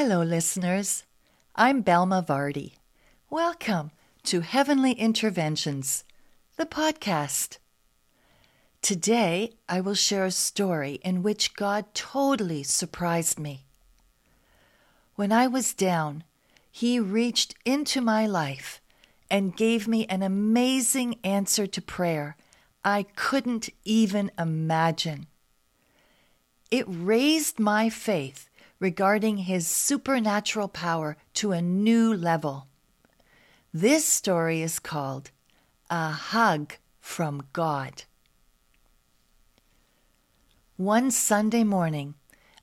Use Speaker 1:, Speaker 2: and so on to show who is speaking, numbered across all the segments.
Speaker 1: Hello, listeners. I'm Belma Vardy. Welcome to Heavenly Interventions, the podcast. Today, I will share a story in which God totally surprised me. When I was down, He reached into my life and gave me an amazing answer to prayer I couldn't even imagine. It raised my faith regarding His supernatural power to a new level. This story is called A Hug from God. One Sunday morning,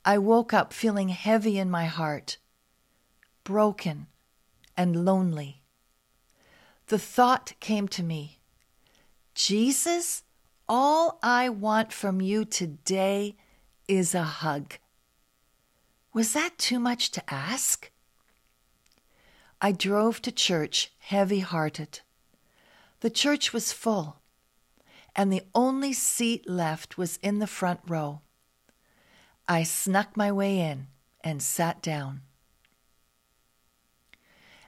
Speaker 1: I woke up feeling heavy in my heart, broken and lonely. The thought came to me Jesus, all I want from you today is a hug. Was that too much to ask? I drove to church heavy hearted. The church was full, and the only seat left was in the front row. I snuck my way in and sat down.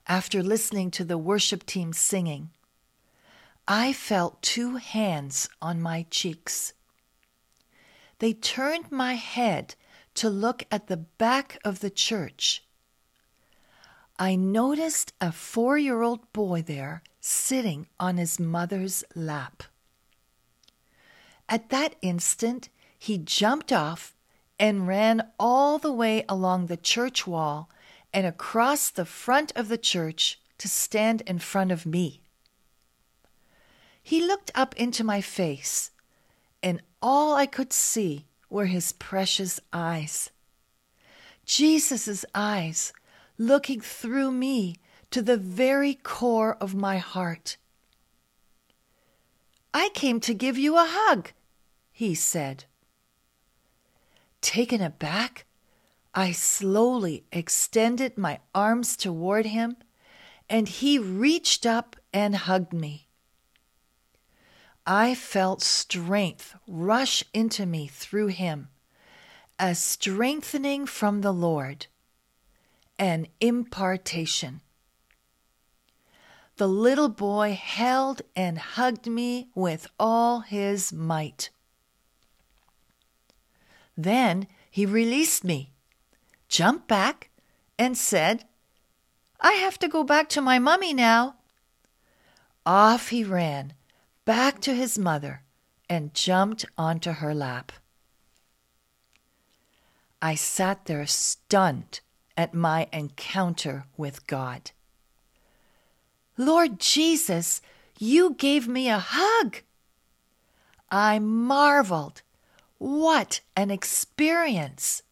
Speaker 1: After listening to the worship team singing, I felt two hands on my cheeks. They turned my head to look at the back of the church. I noticed a four year old boy there sitting on his mother's lap. At that instant, he jumped off and ran all the way along the church wall and across the front of the church to stand in front of me. He looked up into my face, and all I could see were his precious eyes. Jesus' eyes looking through me to the very core of my heart. I came to give you a hug, he said. Taken aback, I slowly extended my arms toward him, and he reached up and hugged me. I felt strength rush into me through him, a strengthening from the Lord, an impartation. The little boy held and hugged me with all his might. Then he released me, jumped back, and said, I have to go back to my mummy now. Off he ran back to his mother and jumped onto her lap. I sat there stunned at my encounter with God. Lord Jesus, you gave me a hug. I marveled. What an experience!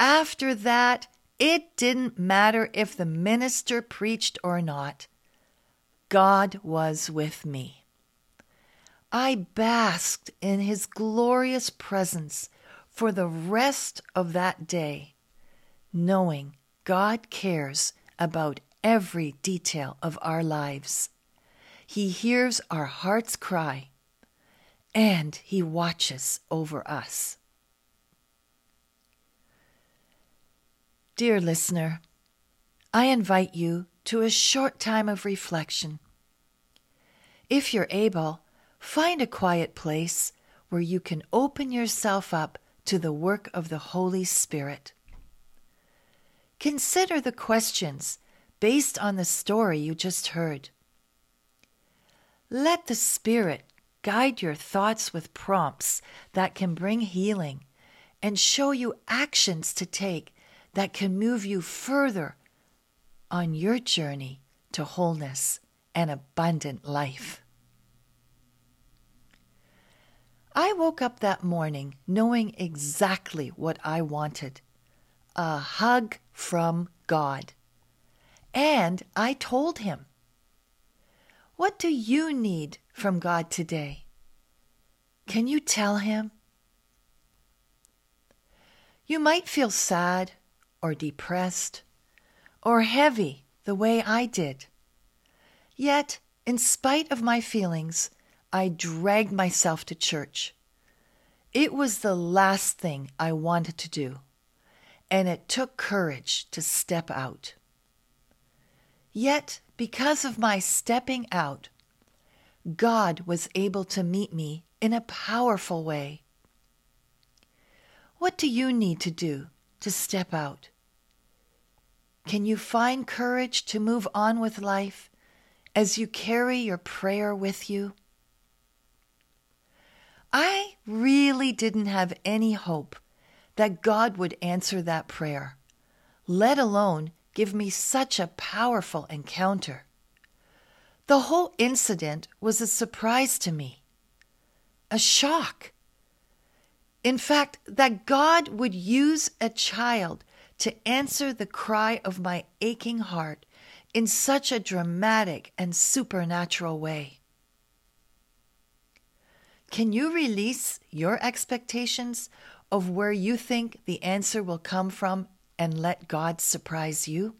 Speaker 1: After that, it didn't matter if the minister preached or not. God was with me. I basked in his glorious presence for the rest of that day, knowing God cares about every detail of our lives. He hears our heart's cry, and he watches over us. Dear listener, I invite you to a short time of reflection. If you're able, find a quiet place where you can open yourself up to the work of the Holy Spirit. Consider the questions based on the story you just heard. Let the Spirit guide your thoughts with prompts that can bring healing and show you actions to take that can move you further on your journey to wholeness and abundant life. I woke up that morning knowing exactly what I wanted a hug from God. And I told him, What do you need from God today? Can you tell him? You might feel sad or depressed or heavy the way I did. Yet, in spite of my feelings, I dragged myself to church. It was the last thing I wanted to do, and it took courage to step out. Yet, because of my stepping out, God was able to meet me in a powerful way. What do you need to do to step out? Can you find courage to move on with life as you carry your prayer with you? I really didn't have any hope that God would answer that prayer, let alone give me such a powerful encounter. The whole incident was a surprise to me, a shock. In fact, that God would use a child to answer the cry of my aching heart in such a dramatic and supernatural way. Can you release your expectations of where you think the answer will come from and let God surprise you?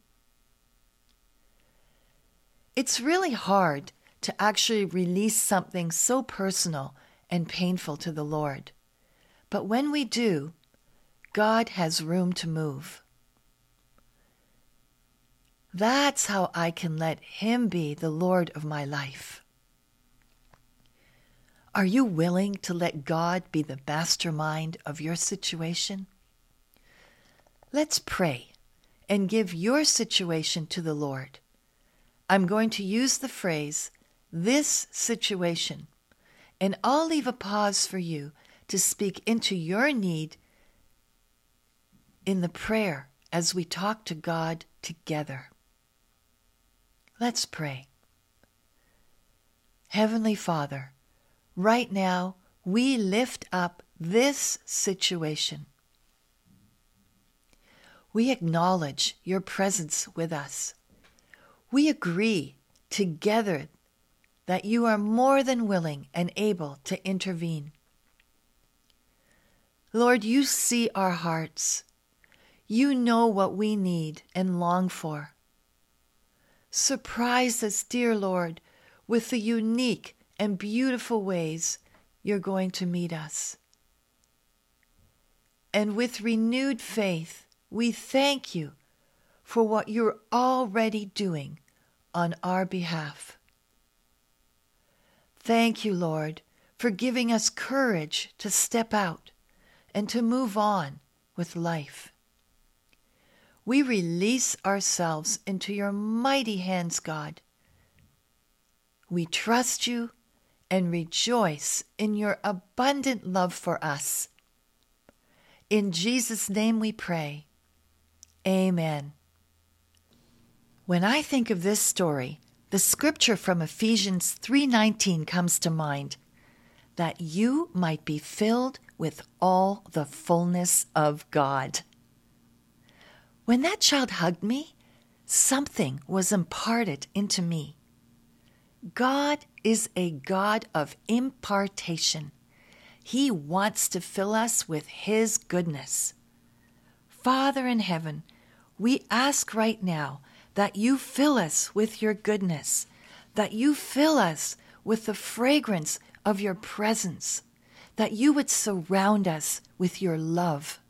Speaker 1: It's really hard to actually release something so personal and painful to the Lord. But when we do, God has room to move. That's how I can let Him be the Lord of my life. Are you willing to let God be the mastermind of your situation? Let's pray and give your situation to the Lord. I'm going to use the phrase, this situation, and I'll leave a pause for you to speak into your need in the prayer as we talk to God together. Let's pray. Heavenly Father, right now we lift up this situation. We acknowledge your presence with us. We agree together that you are more than willing and able to intervene. Lord, you see our hearts. You know what we need and long for. Surprise us, dear Lord, with the unique and beautiful ways you're going to meet us. And with renewed faith, we thank you for what you're already doing on our behalf. Thank you, Lord, for giving us courage to step out and to move on with life we release ourselves into your mighty hands, God. We trust you and rejoice in your abundant love for us. In Jesus' name we pray. Amen. When I think of this story, the scripture from Ephesians 3:19 comes to mind, that you might be filled with all the fullness of God. When that child hugged me, something was imparted into me. God is a God of impartation. He wants to fill us with His goodness. Father in heaven, we ask right now that you fill us with your goodness, that you fill us with the fragrance of your presence, that you would surround us with your love.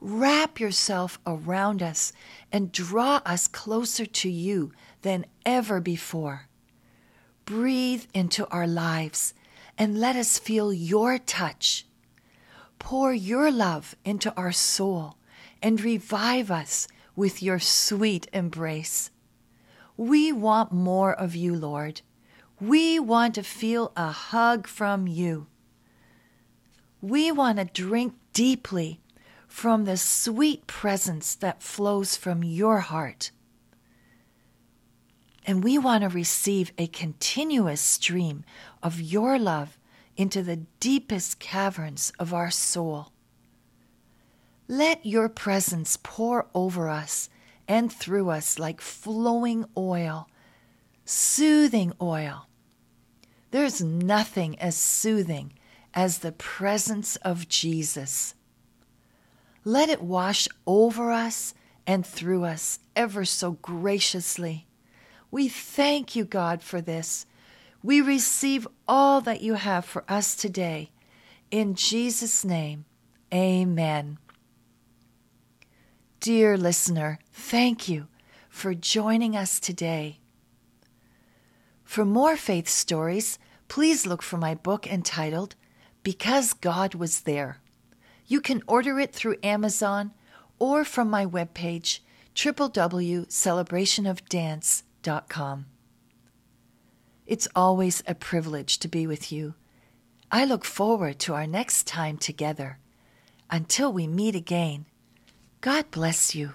Speaker 1: Wrap yourself around us and draw us closer to you than ever before. Breathe into our lives and let us feel your touch. Pour your love into our soul and revive us with your sweet embrace. We want more of you, Lord. We want to feel a hug from you. We want to drink deeply from the sweet presence that flows from your heart. And we want to receive a continuous stream of your love into the deepest caverns of our soul. Let your presence pour over us and through us like flowing oil, soothing oil. There's nothing as soothing as the presence of Jesus. Let it wash over us and through us ever so graciously. We thank you, God, for this. We receive all that you have for us today. In Jesus' name, amen. Dear listener, thank you for joining us today. For more faith stories, please look for my book entitled Because God Was There. You can order it through Amazon or from my webpage, www.celebrationofdance.com. It's always a privilege to be with you. I look forward to our next time together. Until we meet again, God bless you.